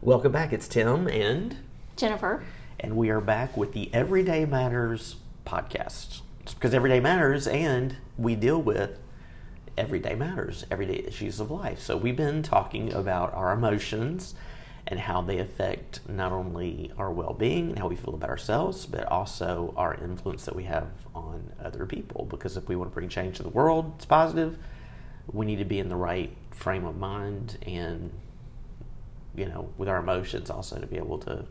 Welcome back. It's Tim and Jennifer. and we are back with the Everyday Matters podcast. It's because everyday matters and we deal with everyday matters, everyday issues of life. So we've been talking about our emotions and how they affect not only our well-being and how we feel about ourselves, but also our influence that we have on other people. Because if we want to bring change to the world, it's positive. We need to be in the right frame of mind and you know, with our emotions also to be able to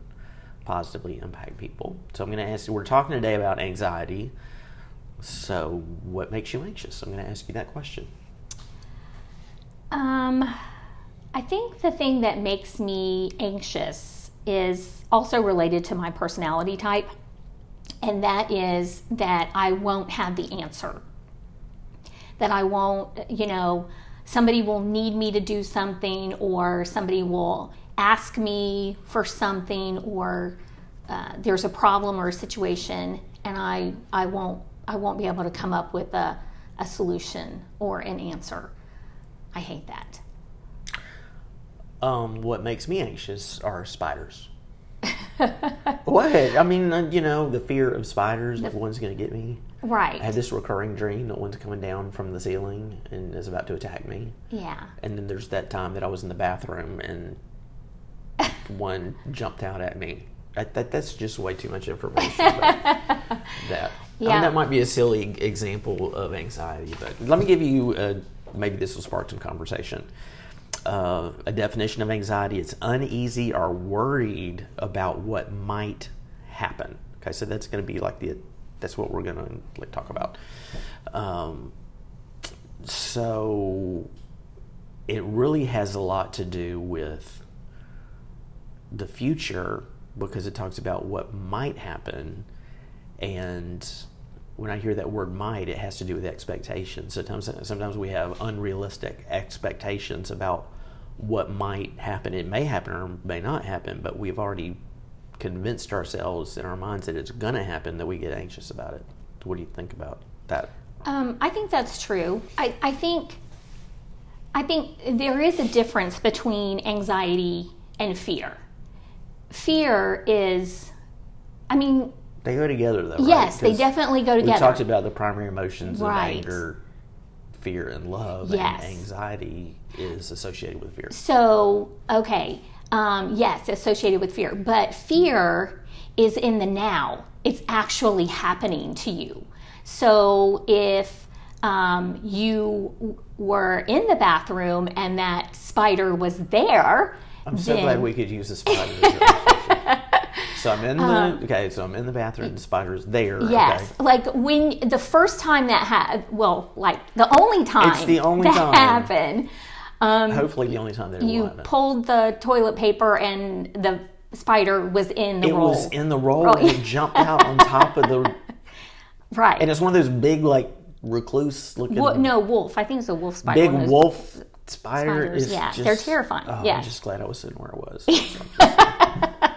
positively impact people. So I'm going to ask you, we're talking today about anxiety. So what makes you anxious? I'm going to ask you that question. Um, I think the thing that makes me anxious is also related to my personality type, and that is that I won't have the answer. That I won't, you know, somebody will need me to do something, or somebody will ask me for something, or uh, there's a problem or a situation, and I, I won't, I won't be able to come up with a, a solution or an answer. I hate that. Um, what makes me anxious are spiders. what? I mean, uh, you know, the fear of spiders, if one's going to get me. Right. I had this recurring dream that one's coming down from the ceiling and is about to attack me. yeah. And then there's that time that I was in the bathroom and one jumped out at me. That, that, that's just way too much information. That I mean, Yeah. that might be a silly example of anxiety, but let me give you uh maybe this will spark some conversation. Uh, a definition of anxiety: it's uneasy or worried about what might happen. Okay, so that's going to be like the that's what we're going to like, talk about. Um, so it really has a lot to do with the future because it talks about what might happen and when I hear that word might, it has to do with expectations. Sometimes, sometimes we have unrealistic expectations about what might happen. It may happen or may not happen, but we've already convinced ourselves in our minds that it's going to happen that we get anxious about it. What do you think about that? Um, I think that's true. I, I think I think there is a difference between anxiety and fear. Fear is, I mean, They go together, though. right? yes, they 'Cause definitely go together. We talked about the primary emotions Right. of anger, fear, and love. Yes. And anxiety is associated with fear. So, okay, um, yes, associated with fear, but fear is in the now. It's actually happening to you. So, if um, you were in the bathroom and that spider was there, I'm so then- glad we could use the spider. as an illustration. so I'm in the okay. So I'm in the bathroom. The spider's there. Um, Yes, Okay. like when the first time that had, well, like the only time It's the only that time. happened, um, Hopefully, the only time that you happen. pulled the toilet paper and the spider was in the It roll. was in the roll and it jumped out on top of the. right. And it's one of those big, like recluse looking, Wo- no, wolf. I think it's a wolf spider. big one of those- wolf spider. spiders, Is yeah, just, they're terrifying, Oh, yeah. I'm just glad I was sitting where I was.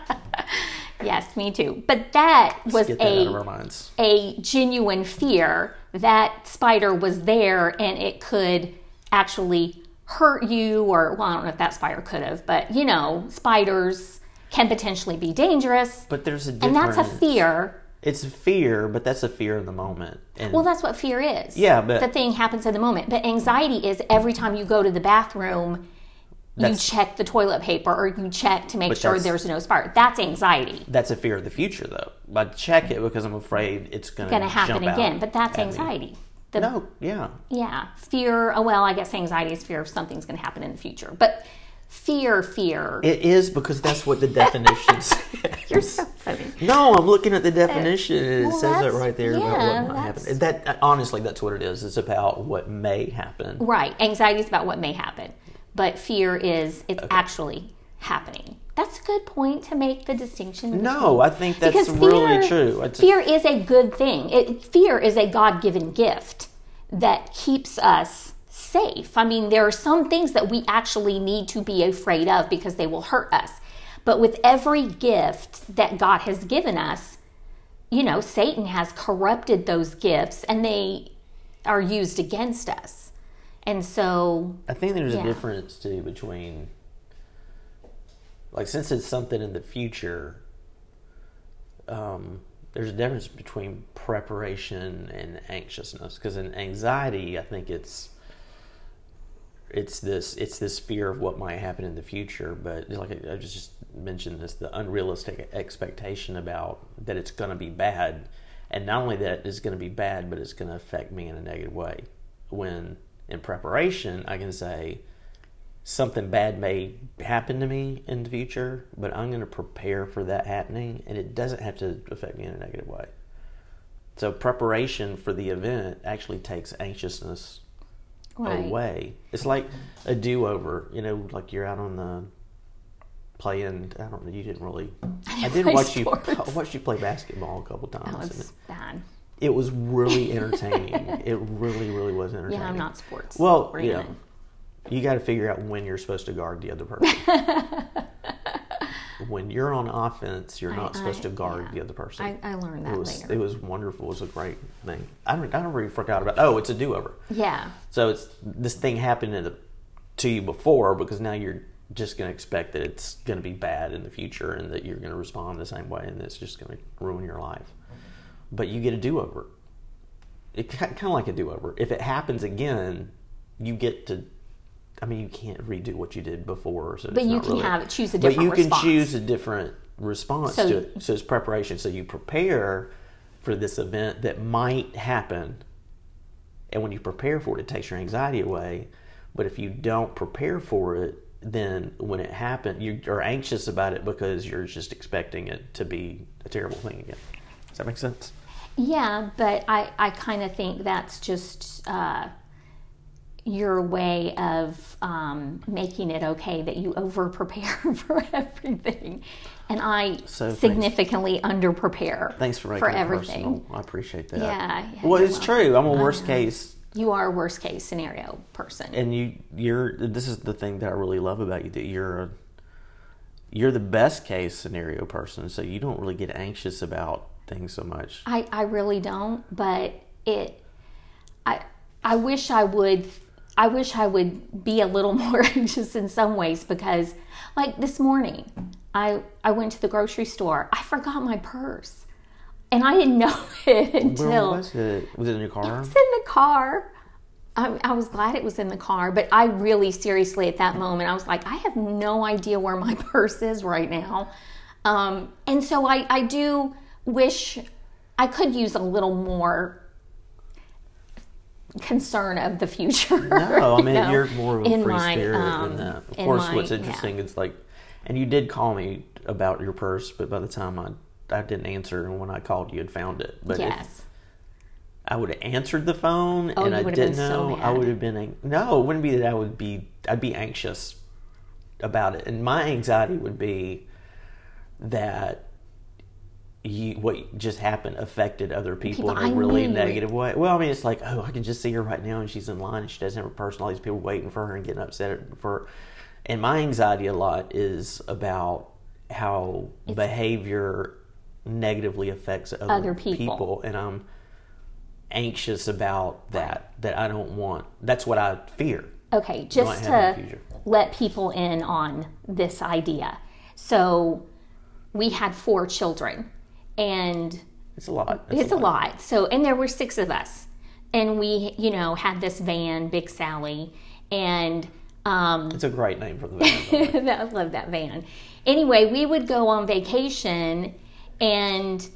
Yes, me too. But that was Get that out of our a a genuine fear that spider was there and it could actually hurt you or well, I don't know if that spider could have, but you know, spiders can potentially be dangerous. But there's a And that's a fear. It's a fear, but that's a fear in the moment. And Well, that's what fear is. Yeah, but- the thing happens in the moment. But anxiety is every time you go to the bathroom, you check the toilet paper or you check to make sure there's no spider. That's anxiety. that's a fear of the future, though. I check it because I'm afraid it's going to happen again. But that's anxiety. me. The, No, yeah. Yeah, fear. Oh, well, I guess anxiety is fear of something's going to happen in the future. But fear, fear. It is because that's what the definition says. You're so funny. No, I'm looking at the definition and it well, says it right there about what might happen. That uh, honestly, that's what it is. It's about what may happen. Right. Anxiety is about what may happen, but fear is it's actually happening. That's a good point to make the distinction. No, I think that's because really true. Fear is a good thing. It, fear is a God given gift that keeps us safe. I mean, there are some things that we actually need to be afraid of because they will hurt us. But with every gift that God has given us, you know, Satan has corrupted those gifts and they are used against us. And so, I think there's Yeah. a difference too between like since it's something in the future, um, there's a difference between preparation and anxiousness. Because in anxiety, I think it's it's this it's this fear of what might happen in the future. But like I, just mentioned this, the unrealistic expectation about that it's going to be bad, and not only that it's going to be bad, but it's going to affect me in a negative way. When in preparation, I can say something bad may happen to me in the future, but I'm going to prepare for that happening, and it doesn't have to affect me in a negative way. So preparation for the event actually takes anxiousness Right. away. It's like a do-over. You know, like you're out on the playing. I don't know. You didn't really. I did watch you. I watched you play basketball a couple times. That was bad. it, was really entertaining. it really, really was entertaining. Yeah, I'm not sports. Well, yeah. You got to figure out when you're supposed to guard the other person. when you're on offense, you're not I- supposed I- to guard yeah. the other person. I, I learned that it was later. it was wonderful. It was a great thing. I don't, I don't really forgot about. Oh, it's a do over. yeah. So it's this thing happened in the, to you before because now you're just going to expect that it's going to be bad in the future and that you're going to respond the same way and it's just going to ruin your life. But you get a do over. It kind of like a do over. If it happens again, you get to. I mean, you can't redo what you did before, so But you can really- have choose a different. But you can response. choose a different response So- to it. So it's preparation. So you prepare for this event that might happen and when you prepare for it, it takes your anxiety away. But if you don't prepare for it, then when it happens, you are anxious about it because you're just expecting it to be a terrible thing again. Does that make sense? Yeah, but I, I kind of think that's just uh, your way of um, making it okay that you over prepare for everything. And I So significantly under prepare Thanks for making for everything. personal. I appreciate that. Yeah, yeah, Well, it's welcome. true. I'm a worst case, You are a worst case scenario person. and you you're. This is the thing that I really love about you that you're a you're the best case scenario person. So you don't really get anxious about things so much. I, I really don't, but it I I wish I would I wish I would be a little more anxious in some ways because like this morning I I went to the grocery store. I forgot my purse. And I didn't know it Where until was it? Was it in your car? it's in the car. I, I was glad it was in the car, but I really seriously at that moment I was like, I have no idea where my purse is right now, um, and so I, I do wish I could use a little more concern of the future. No, I you mean know, you're more of a free my, spirit um, than that. Of course, my- what's yeah. interesting is like, and you did call me about your purse, but by the time I I didn't answer, and when I called, you had found it. But if Yes. I would have answered the phone Oh, and you I didn't been so know, I would have been ang- no. It wouldn't be that I would be. I'd be anxious about it, and my anxiety would be that you, what just happened affected other people, People, in a I really negative way. Well, I mean, it's like, oh, I can just see her right now, and she's in line, and she doesn't have a person. all these people waiting for her and getting upset for. Her. And my anxiety a lot is about how behavior negatively affects other, Other people. and I'm anxious about that. That I don't want. That's what I fear. Okay, just to let people in on this idea. So we had four children, and It's a lot. it's a lot. So, and there were six of us, and we, you know, had this van, Big Sally, and um, It's a great name for the van. I love that van. Anyway, we would go on vacation, and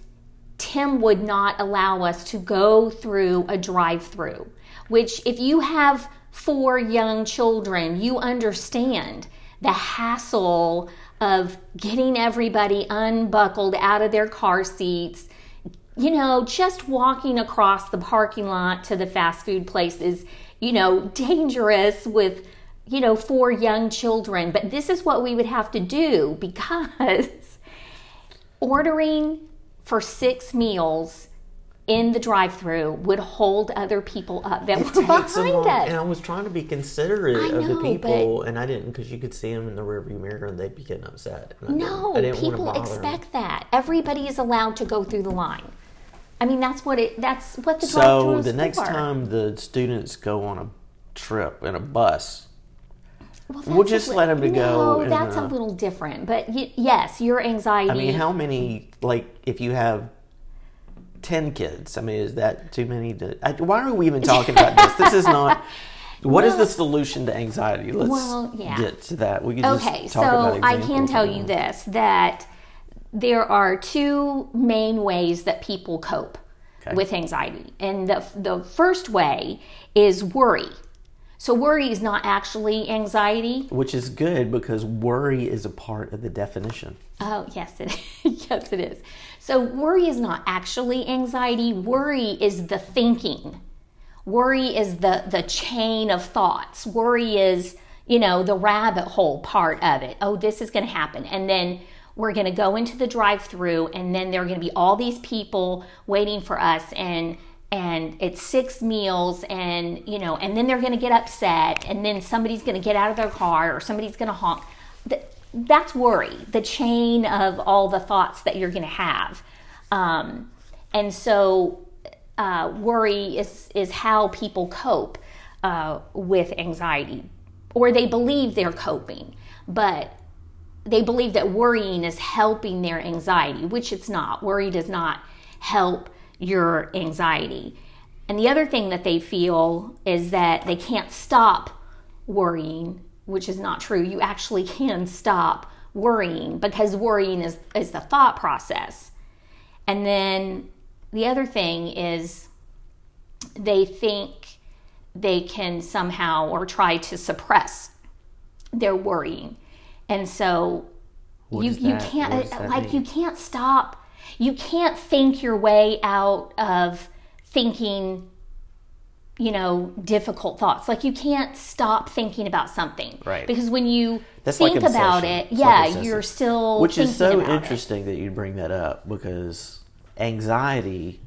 Tim would not allow us to go through a drive-through. Which, if you have four young children, you understand the hassle of getting everybody unbuckled out of their car seats. You know, just walking across the parking lot to the fast food place is, you know, dangerous with you know, four young children. But this is what we would have to do because ordering for six meals in the drive-through would hold other people up that were Takes a behind us. And I was trying to be considerate I of the know, people, and I didn't because you could see them in the rearview mirror and they'd be getting upset. I didn't- No, I didn't want to people expect that. Everybody is allowed to go through the line. I mean, that's what it. That's what the So the next for. time the students go on a trip in a bus, Well, a just li- let 'em to go No, and, that's uh, a little different. But y- yes, your anxiety. I mean, how many, like, if you have 10 kids, I mean, is that too many to. I, why are we even talking about this? This is not. What is Well- the solution to anxiety? Let's Well, yeah. get to that. We can just Okay, talk about so I can tell you this that there are two main ways that people cope Okay. with anxiety. And the, the first way is worry. So, worry is not actually anxiety. Which is good because worry is a part of the definition. Oh, yes, it yes it is. So worry is not actually anxiety. Worry is the thinking. Worry is the the chain of thoughts. Worry is, you know, the rabbit hole part of it. Oh, this is going to happen. And then we're going to go into the drive-through and then there are going to be all these people waiting for us and and it's six meals and you know and then they're going to get upset and then somebody's going to get out of their car or somebody's going to honk that's worry the chain of all the thoughts that you're going to have um, and so uh, worry is is how people cope uh, with anxiety or they believe they're coping but they believe that worrying is helping their anxiety, which it's not. Worry does not help your anxiety. And the other thing that they feel is that they can't stop worrying, which is not true. You actually can stop worrying because worrying is, is the thought process. And then the other thing is they think they can somehow or try to suppress their worrying. And so What you you can't what does that like you can't stop you can't think your way out of thinking you know difficult thoughts like you can't stop thinking about something Right. because when you That's like think about it yeah like you're still Which is so about it. interesting that you bring that up because anxiety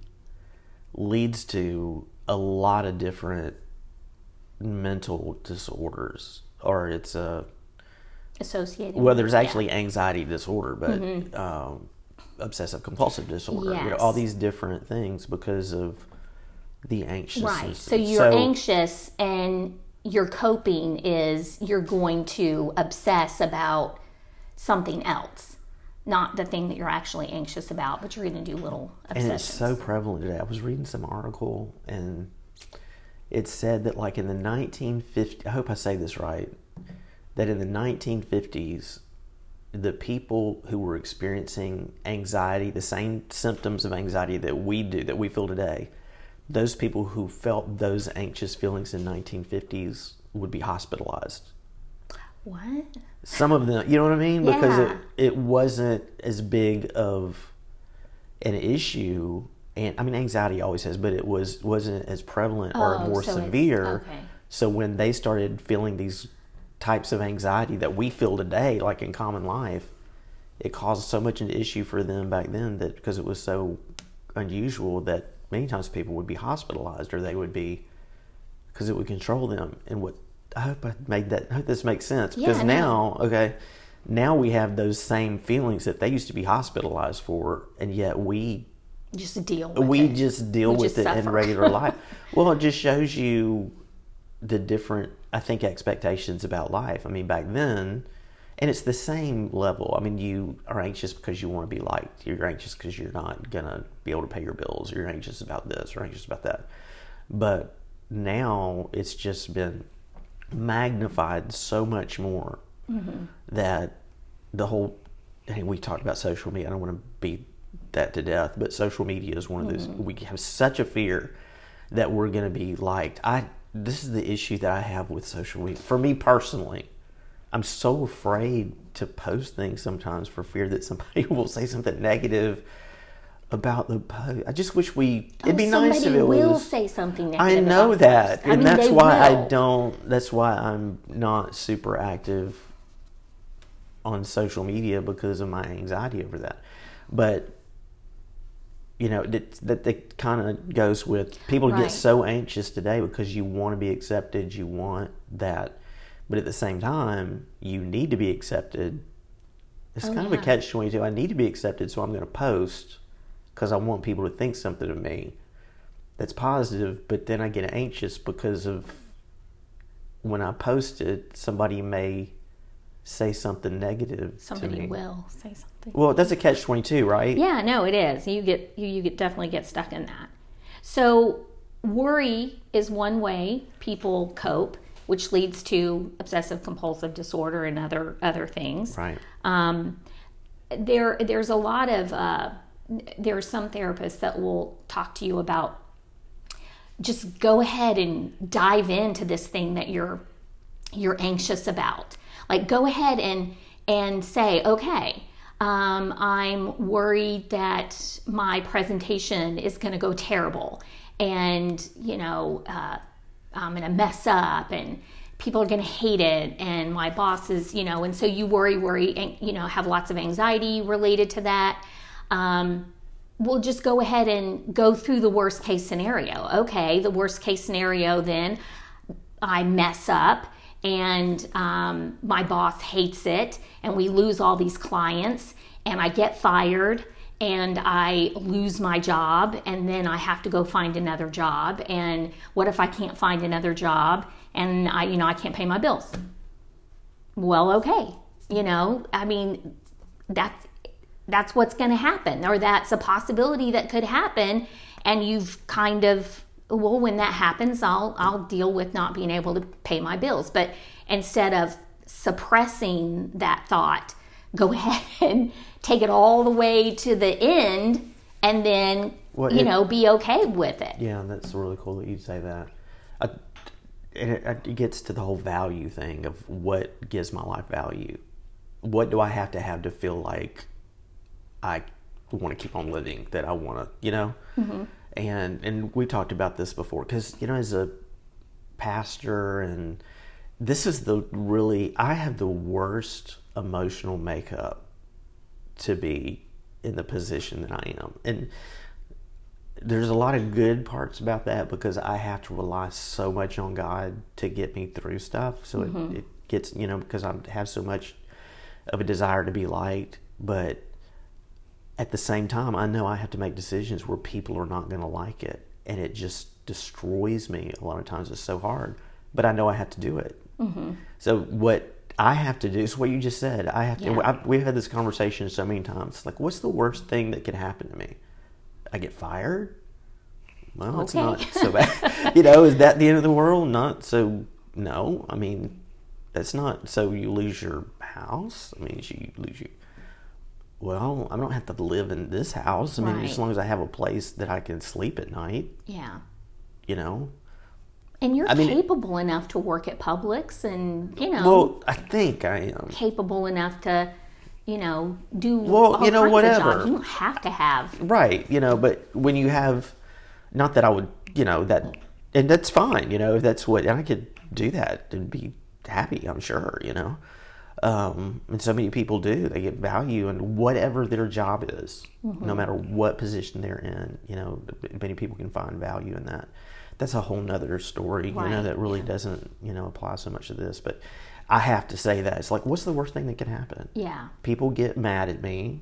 leads to a lot of different mental disorders, or it's a associated well, there's with- yeah. actually anxiety disorder, but um, obsessive compulsive disorder. You know, Mm-hmm. All these different things because of the anxiousness. Right. So you're anxious and your coping is you're going to obsess about something else, not the thing that you're actually anxious about, but you're going to do little and it's so prevalent today. I was reading some article and it said that like in the 1950s, I hope I say this right, that in the 1950s, the people who were experiencing anxiety, the same symptoms of anxiety that we do, that we feel today, those people who felt those anxious feelings in 1950s would be hospitalized. what? Some of them, you know what I mean? Yeah. Because it, it wasn't as big of an issue. And I mean, anxiety always has, but it was wasn't as prevalent or Oh, more so severe. okay. So when they started feeling these types of anxiety that we feel today, like in common life, it caused so much an issue for them back then that because it was so unusual that many times people would be hospitalized or they would be because it would control them. And what I hope I made that. I hope this makes sense because know. now, okay, now we have those same feelings that they used to be hospitalized for, and yet we Just deal with we it. just deal We with just it in regular life. Well, it just shows you the different, I think, expectations about life. I mean, back then, and it's the same level. I mean, you are anxious because you want to be liked. You're anxious because you're not gonna be able to pay your bills. You're anxious about this. You're anxious about that. But now it's just been magnified so much more Mm-hmm. that the whole and we talked about social media. I don't want to beat that to death, but social media is one of those. We have such a fear that we're going to be liked. I this is the issue that I have with social media. For me personally, I'm so afraid to post things sometimes for fear that somebody will say something negative about the post. I just wish we. It'd be Oh, nice if somebody it will was. say something negative. I know that. I and mean, that's why I don't. That's why I'm not super active on social media because of my anxiety over that. But you know that that, that kind of goes with people Right. get so anxious today because you want to be accepted, you want that, but at the same time you need to be accepted. It's Oh, kind of a catch twenty two. I need to be accepted, so I'm going to post because I want people to think something of me that's positive. But then I get anxious because of when I post it, somebody may say something negative to Somebody me. will say something. Well, that's a catch twenty two, right? Yeah, no, it is. You get you, you get definitely get stuck in that. So worry is one way people cope, which leads to obsessive compulsive disorder and other other things. Right. Um, there there's a lot of uh, there are some therapists that will talk to you about just go ahead and dive into this thing that you're you're anxious about. Like go ahead and and say, okay, um, I'm worried that my presentation is going to go terrible, and you know uh, I'm going to mess up, and people are going to hate it, and my boss is, you know, and so you worry, worry, and you know have lots of anxiety related to that. Um, we'll just go ahead and go through the worst case scenario. Okay, the worst case scenario then I mess up and um, my boss hates it and we lose all these clients and I get fired and I lose my job and then I have to go find another job and what if I can't find another job and I you know I can't pay my bills. Well, okay. You know, I mean that's that's what's going to happen or that's a possibility that could happen and you've kind of well when that happens I'll I'll deal with not being able to pay my bills but instead of suppressing that thought go ahead and take it all the way to the end and then Well, you it- know be okay with it Yeah, that's really cool that you say that. I, it, it gets to the whole value thing of what gives my life value. What do I have to have to feel like I want to keep on living? That I want to, you know. Mm-hmm. And and we talked about this before because you know as a pastor and this is the really I have the worst emotional makeup to be in the position that I am and there's a lot of good parts about that because I have to rely so much on God to get me through stuff. So it, mm-hmm. it gets, you know, because I have so much of a desire to be liked. But at the same time, I know I have to make decisions where people are not going to like it. And it just destroys me a lot of times. It's so hard. But I know I have to do it. Mm-hmm. So what I have to do is what you just said. I have to. Yeah. I've, we've had this conversation so many times. Like, what's the worst thing that could happen to me? I get fired. Well, it's not so bad. you know, is that the end of the world? Not so. No, I mean, that's not. So you lose your house. I mean, you lose you. Well, I don't have to live in this house. I mean, Right. as long as I have a place that I can sleep at night. yeah You know. And you're I mean- capable enough to work at Publix and you know Well, I think I am. capable enough to, you know, do Well, all you know, kinds of whatever. jobs. You don't have to have. Right, you know, but when you have, not that I would, you know, that, and that's fine, you know, if that's what, and I could do that and be happy, I'm sure, you know. Um, and so many people do. They get value in whatever their job is, no matter what position they're in. You know, many people can find value in that. That's a whole nother story, you know, that really doesn't, you know, apply so much to this. But I have to say that. It's like, what's the worst thing that can happen? Yeah, people get mad at me.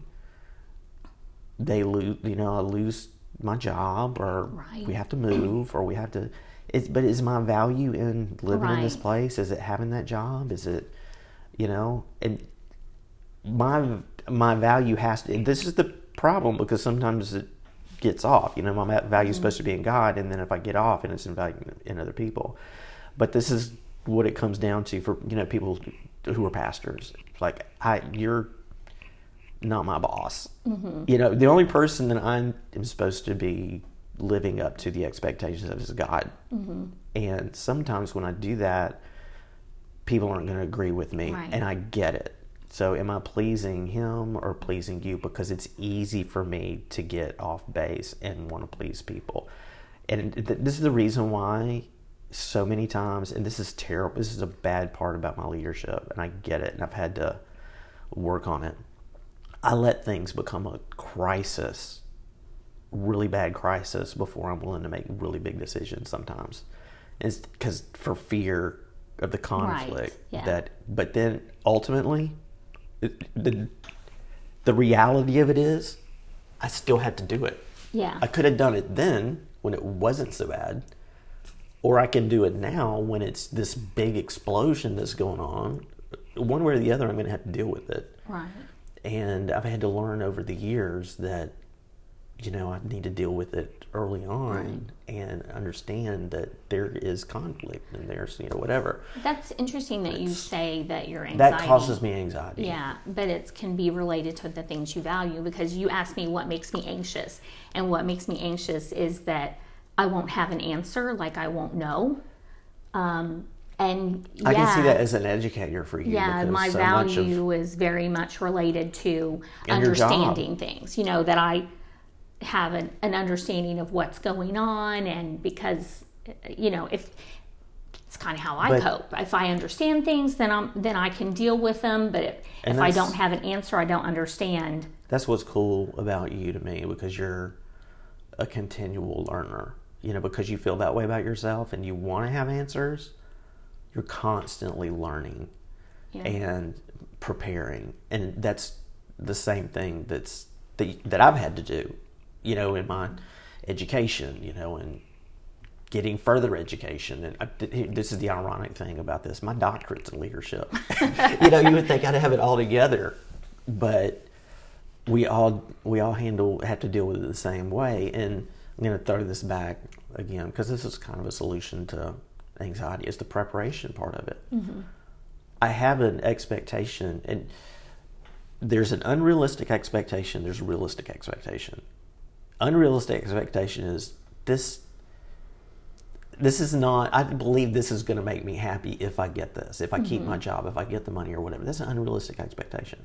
They lose, you know, I lose my job, or Right. we have to move, or we have to. It's, but is my value in living in this place? Is it having that job? Is it, you know, and my my value has to. And this is the problem because sometimes it gets off. You know, my value Mm-hmm. is supposed to be in God, and then if I get off, and it's in value in other people. But this is what it comes down to for you know people who are pastors. Like I, you're not my boss. You know, the only person that I am supposed to be living up to the expectations of is God. And sometimes when I do that, people aren't going to agree with me, Right. and I get it. So, am I pleasing him or pleasing you? Because it's easy for me to get off base and want to please people. And th- this is the reason why so many times, and this is terrible, this is a bad part about my leadership, and I get it, and I've had to work on it. I let things become a crisis, really bad crisis, before I'm willing to make really big decisions sometimes. It's because for fear of the conflict yeah. that, but then ultimately, the, the reality of it is, I still had to do it. yeah, I could have done it then when it wasn't so bad, or I can do it now when it's this big explosion that's going on. One way or the other, I'm going to have to deal with it. Right. And I've had to learn over the years that, you know, I need to deal with it early on and understand that there is conflict and there's, you know, whatever. That's interesting that you say that your anxiety. That anxiety. causes me anxiety. Yeah, but it can be related to the things you value because you asked me what makes me anxious. And what makes me anxious is that I won't have an answer, like I won't know. Um, and yeah, I can see that as an educator for you. yeah, because my so much of- value is very much related to And your job. understanding things. You know, that I have an, an understanding of what's going on, and because, you know, if it's kind of how I But- cope. If I understand things, then I'm then I can deal with them. But if, if I don't have an answer, I don't understand. that's what's cool about you to me because you're a continual learner. You know, because you feel that way about yourself and you want to have answers, you're constantly learning Yeah. and preparing. And that's the same thing that's that, that I've had to do, you know, in my education, you know, and getting further education. And I, this is the ironic thing about this. My doctorate's in leadership. you know, you would think I'd have it all together, but we all we all handle have to deal with it the same way. And I'm going to throw this back again because this is kind of a solution to anxiety. It's the preparation part of it. Mm-hmm. I have an expectation, and there's an unrealistic expectation. There's a realistic expectation. Unrealistic expectation is this. This is not. I believe this is going to make me happy if I get this. If I keep my mm-hmm. job. If I get the money or whatever. That's an unrealistic expectation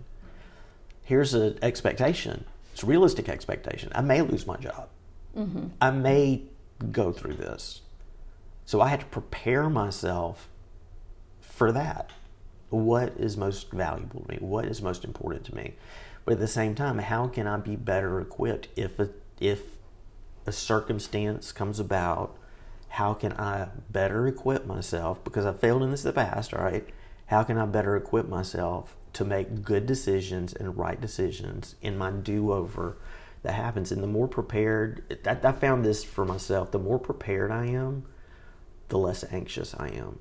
here's an expectation. It's a realistic expectation. I may lose my job. Mm-hmm. I may go through this. So I have to prepare myself for that. What is most valuable to me? What is most important to me? But at the same time, how can I be better equipped if a, if a circumstance comes about? How can I better equip myself? Because I've failed in this in the past, all right? How can I better equip myself to make good decisions and right decisions in my do over that happens? And the more prepared, I, I found this for myself, the more prepared I am, the less anxious I am.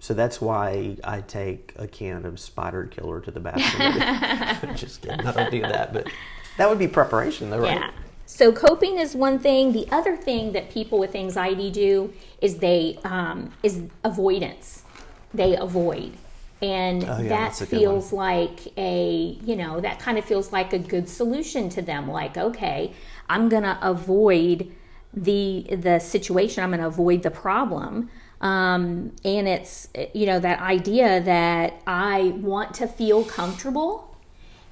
So that's why I take a can of spider killer to the bathroom. Just kidding. I don't do that, but that would be preparation, though, right? Yeah. So coping is one thing. The other thing that people with anxiety do is they um, is avoidance. They avoid, and Oh, yeah, that feels like a you know that kind of feels like a good solution to them. Like okay, I'm gonna avoid the the situation. I'm gonna avoid the problem. Um, and it's you know that idea that I want to feel comfortable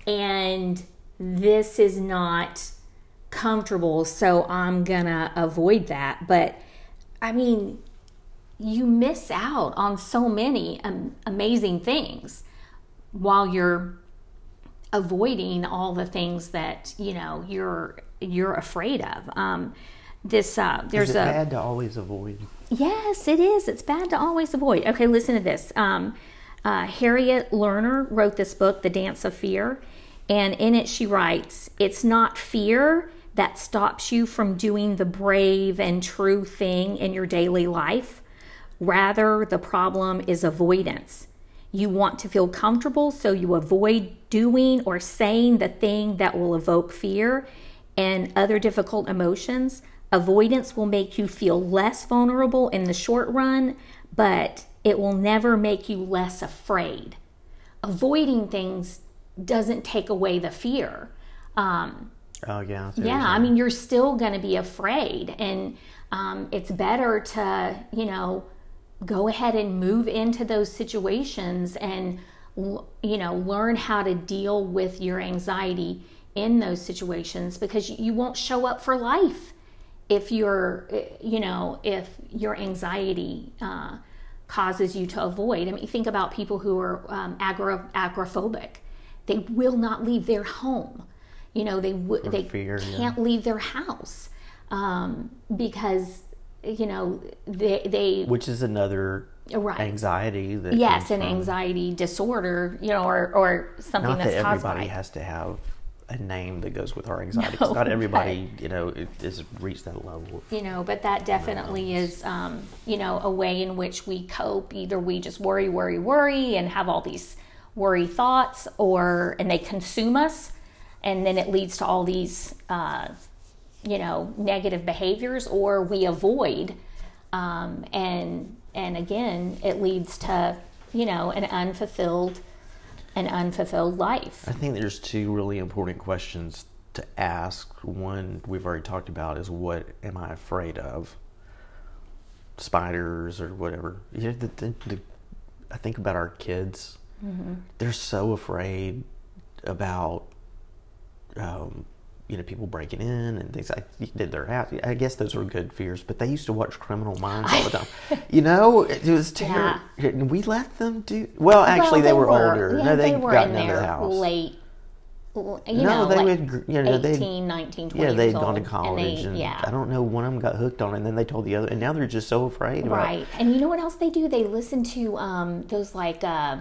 and this is not comfortable, so I'm gonna avoid that. But I mean, you miss out on so many um, amazing things while you're avoiding all the things that you know you're you're afraid of. Um, this uh, there's a bad to always avoid? Yes, it is. It's bad to always avoid. Okay, listen to this. Um, uh, Harriet Lerner wrote this book, The Dance of Fear, and in it she writes, It's not fear that stops you from doing the brave and true thing in your daily life. Rather, the problem is avoidance. You want to feel comfortable, so you avoid doing or saying the thing that will evoke fear and other difficult emotions. Avoidance will make you feel less vulnerable in the short run, but it will never make you less afraid. Avoiding things doesn't take away the fear. Um, Oh yeah. Yeah, I mean, you're still going to be afraid, and um, it's better to, you know, go ahead and move into those situations and, you know, learn how to deal with your anxiety in those situations because you- won't show up for life if you're, eh, you know, if your anxiety uh, causes you to avoid. I mean, think about people who are um, agra- agoraphobic; they will not leave their home. You know, they w- they fear, can't leave their house um, because you know they they which is another right. anxiety that yes, an anxiety disorder, you know, or or something Not that's that everybody by. has to have a name that goes with our anxiety No, not everybody, you know, has reached that level. you know but that definitely is um, you know a way in which we cope either we just worry worry worry and have all these worry thoughts or and they consume us and then it leads to all these uh, you know negative behaviors or we avoid um, and and again it leads to you know an unfulfilled an unfulfilled life I think there's two really important questions to ask. One we've already talked about is what am I afraid of? Spiders or whatever. Know, the, the, the, I think about our kids. They're so afraid about, um, you know, people breaking in and things like did their house. I guess those were good fears, but they used to watch Criminal Minds all the time. you know, it was terrible. And we let them do. Well, actually, Well, they, were, older. Yeah, no, they, they were gotten in into their the house. late, you No, know, they like would you know, they'd- 18, 19, 20 Yeah, they had gone to college, and and, yeah, I don't know. One of them got hooked on it, and then they told the other, and now they're just so afraid. About, right. And you know what else they do? They listen to um, those like uh,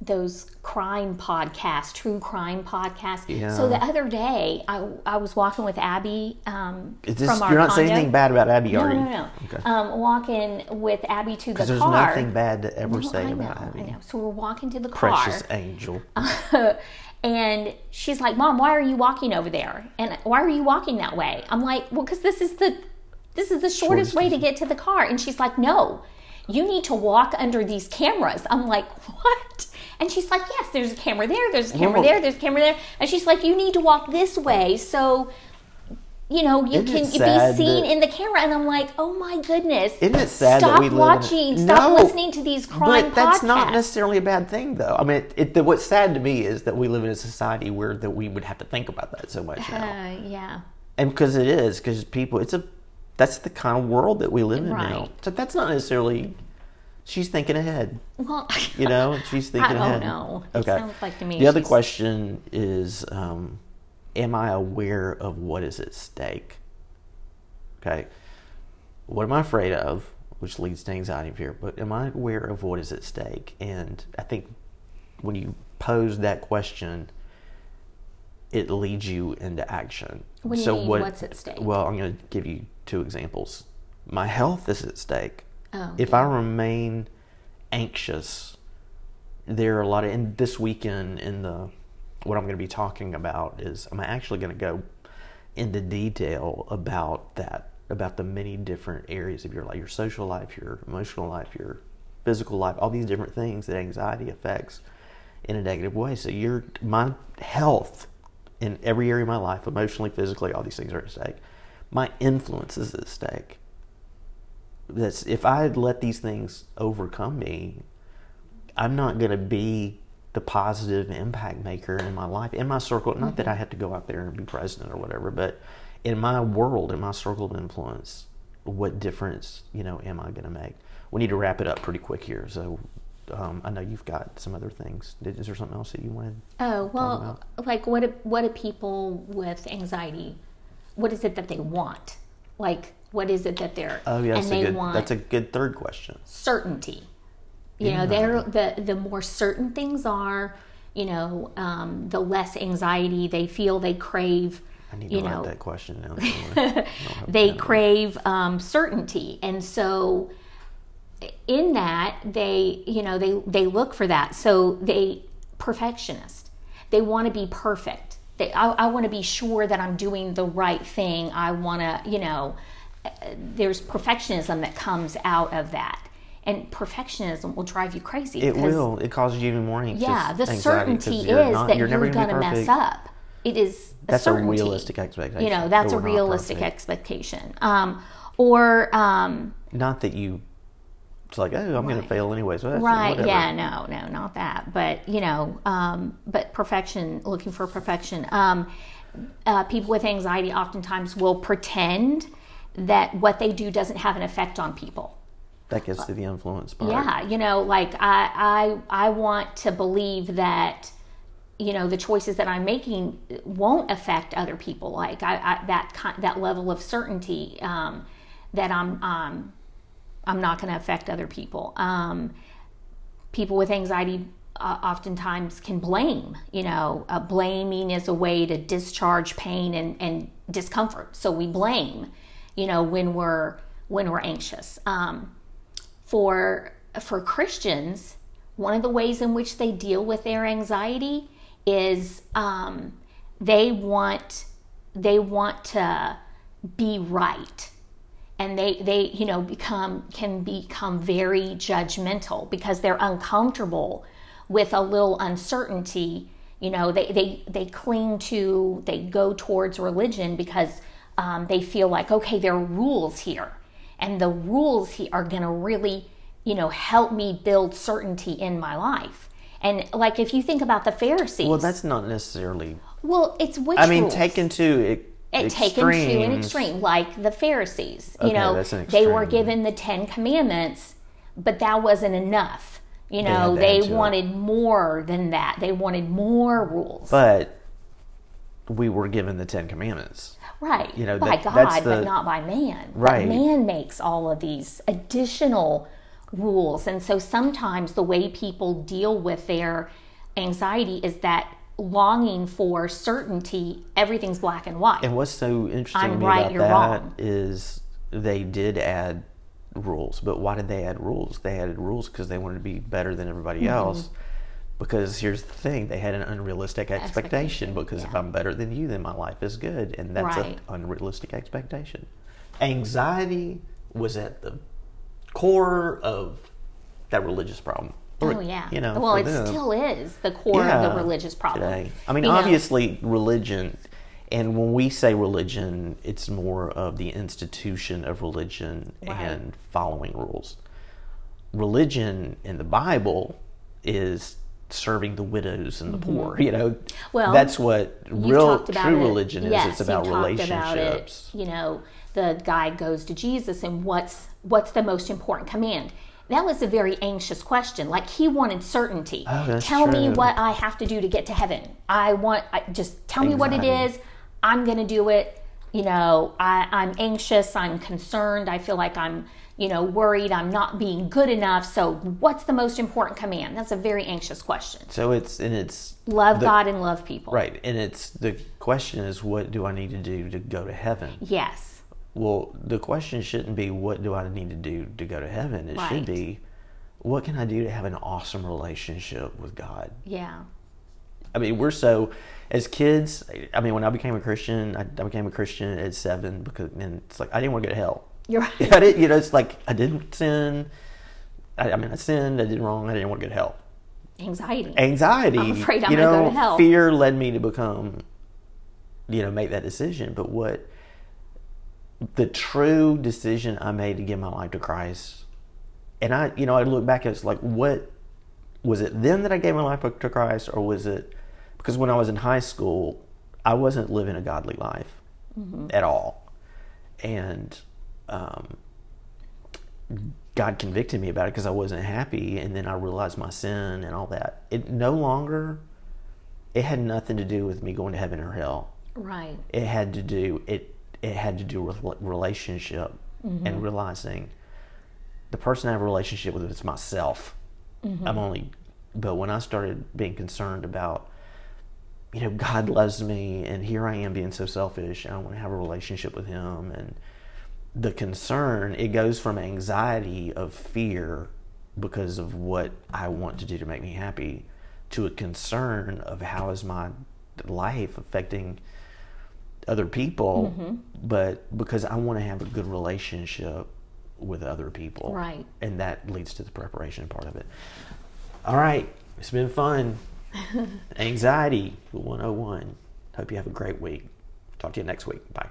those crime podcasts, true crime podcasts. Yeah. So the other day, I, I was walking with Abby um, Is this, from our you're not saying anything bad about Abby, No, are you? no, no. Okay. Um, walking with Abby to the Because there's car. nothing bad to ever No, say about Abby. I know. So we're walking to the Precious car. angel. and she's like, "Mom, why are you walking over there? And why are you walking that way?" I'm like, "Well, because this is the this is the shortest, Shortest way to get to the car." And she's like, "No, you need to walk under these cameras." I'm like, "What?" And she's like, "Yes, there's a camera there. There's a camera there. There's a camera there." And she's like, "You need to walk this way so." You know, you Isn't can be sad seen that- in the camera, and I'm like, "Oh my goodness!" Isn't it sad that stop we live in a- watching, stop No, listening to these crime but that's not necessarily a bad thing, though. I mean, it, it, the, what's sad to me is that we live in a society where that we would have to think about that so much now, Uh, yeah, and because it is, because people, it's a, that's the kind of world that we live in now. Right. So that's not necessarily. She's thinking ahead. well, You know, she's thinking don't ahead. know. It Okay. sounds like to me The other she's- question is, um, am I aware of what is at stake? Okay. What am I afraid of? Which leads to anxiety and fear. But am I aware of what is at stake? And I think when you pose that question, it leads you into action. What you mean, what's at stake? Well, I'm going to give you two examples. My health is at stake. Oh, if I remain anxious, there are a lot of. And this weekend, in the what I'm going to be talking about is I'm actually going to go into detail about that, about the many different areas of your life, your social life, your emotional life, your physical life, all these different things that anxiety affects in a negative way. So your my health in every area of my life, emotionally, physically, all these things are at stake. My influence is at stake. That's if I let these things overcome me, I'm not going to be the positive impact maker in my life, in my circle. Not that I have to go out there and be president or whatever, but in my world, in my circle of influence, what difference, you know, am I going to make? We need to wrap it up pretty quick here. So um, I know you've got some other things. Is there something else that you wanted? Oh well, like what? Do, what do people with anxiety? What is it that they want? Like what is it that they're? Oh, yeah, that's a good. want That's a good third question. certainty. You know, they're the the more certain things are, you know, um, the less anxiety they feel. They crave. I need to You write know, that question down. somewhere. I don't have a they crave um, certainty and so in that they you know they they look for that so they perfectionist they want to be perfect they, I, I want to be sure that i'm doing the right thing i want to you know there's perfectionism that comes out of that and perfectionism will drive you crazy It will. It causes you even more anxious. yeah the anxiety certainty is not- that you're you're, going to mess up it is That's a realistic expectation. You know, that's a realistic expectation. Um, or um, Not that you. It's like, oh, I'm going to fail anyway. So right? whatever. Yeah, no, no, not that. But you know, um, but perfection, looking for perfection. Um, uh, people with anxiety oftentimes will pretend that what they do doesn't have an effect on people. That gets to the influence part. Yeah, you know, like I, I, I want to believe that, you know, the choices that I'm making won't affect other people. Like I, I that kind, that level of certainty um, that I'm, um, I'm not going to affect other people. Um, people with anxiety uh, oftentimes can blame. You know, uh, blaming is a way to discharge pain and, and discomfort. So we blame, you know, when we're when we're anxious. Um, for for Christians, one of the ways in which they deal with their anxiety is um, they want they want to be right and they they you know become can become very judgmental because they're uncomfortable with a little uncertainty you know they they they cling to they go towards religion because um, they feel like okay there are rules here and the rules here are going to really you know help me build certainty in my life and like if you think about the pharisees Well, that's not necessarily. well it's which I mean, rules? taken to e- it taken to an extreme, like the Pharisees. You Okay, know, that's an they were given the Ten Commandments, but that wasn't enough. You know, they add to it. wanted more than that. They wanted more rules. But we were given the Ten Commandments. Right. you know, by that- God, that's but not by man. Right. But man makes all of these additional rules. And so sometimes the way people deal with their anxiety is that longing for certainty, everything's black and white. And what's so interesting I'm right, about that wrong. is they did add rules. But why did they add rules? They added rules because they wanted to be better than everybody Mm-hmm. else. Because here's the thing, they had an unrealistic expectation. Expectation, Because if. I'm better than you, then my life is good, and that's Right. an unrealistic expectation. Anxiety was at the core of that religious problem. Oh yeah. you know, well, it them. still is the core of the religious problem. today. I mean, You know, obviously, religion, and when we say religion, it's more of the institution of religion Right. and following rules. Religion in the Bible is serving the widows and the poor. You know, Mm-hmm. Well, that's what real true it. religion is. Yes, it's about relationships. About it. You know, the guy goes to Jesus, and what's what's the most important command? That was a very anxious question. Like he wanted certainty. Oh, tell me what I have to do to get to heaven. I want I, just tell me what it is. I'm going to do it. You know, I, I'm anxious. I'm concerned. I feel like I'm you know worried. I'm not being good enough. So what's the most important command? That's a very anxious question. So it's and it's Love the- God and love people. right, and it's the question is, what do I need to do to go to heaven? Yes. Well, the question shouldn't be what do I need to do to go to heaven. It Right. should be what can I do to have an awesome relationship with God. Yeah. I mean, we're so as kids. I mean, when I became a Christian, I, I became a Christian at seven because and it's like I didn't want to go to hell. You're right. I didn't, you know, it's like I didn't sin. I, I mean, I sinned. I did wrong. I didn't want to go to hell. Anxiety. Anxiety. I'm afraid I'm you know, go to hell. Fear led me to become, you know, make that decision. But what the true decision I made to give my life to Christ, and I, you know, I look back and it's like, what was it then that I gave my life to Christ, or was it because when I was in high school, I wasn't living a godly life mm-hmm. at all, and um, God convicted me about it because I wasn't happy, and then I realized my sin and all that. It no longer, it had nothing to do with me going to heaven or hell. Right. It had to do it. It had to do with relationship and realizing the person I have a relationship with is myself. I'm only, but when I started being concerned about, you know, God loves me, and here I am being so selfish, and I want to have a relationship with Him, and the concern it goes from anxiety of fear because of what I want to do to make me happy to a concern of how is my life affecting other people mm-hmm. but because I want to have a good relationship with other people. Right. and that leads to the preparation part of it. All right it's been fun. Anxiety 101 hope you have a great week. Talk to you next week. Bye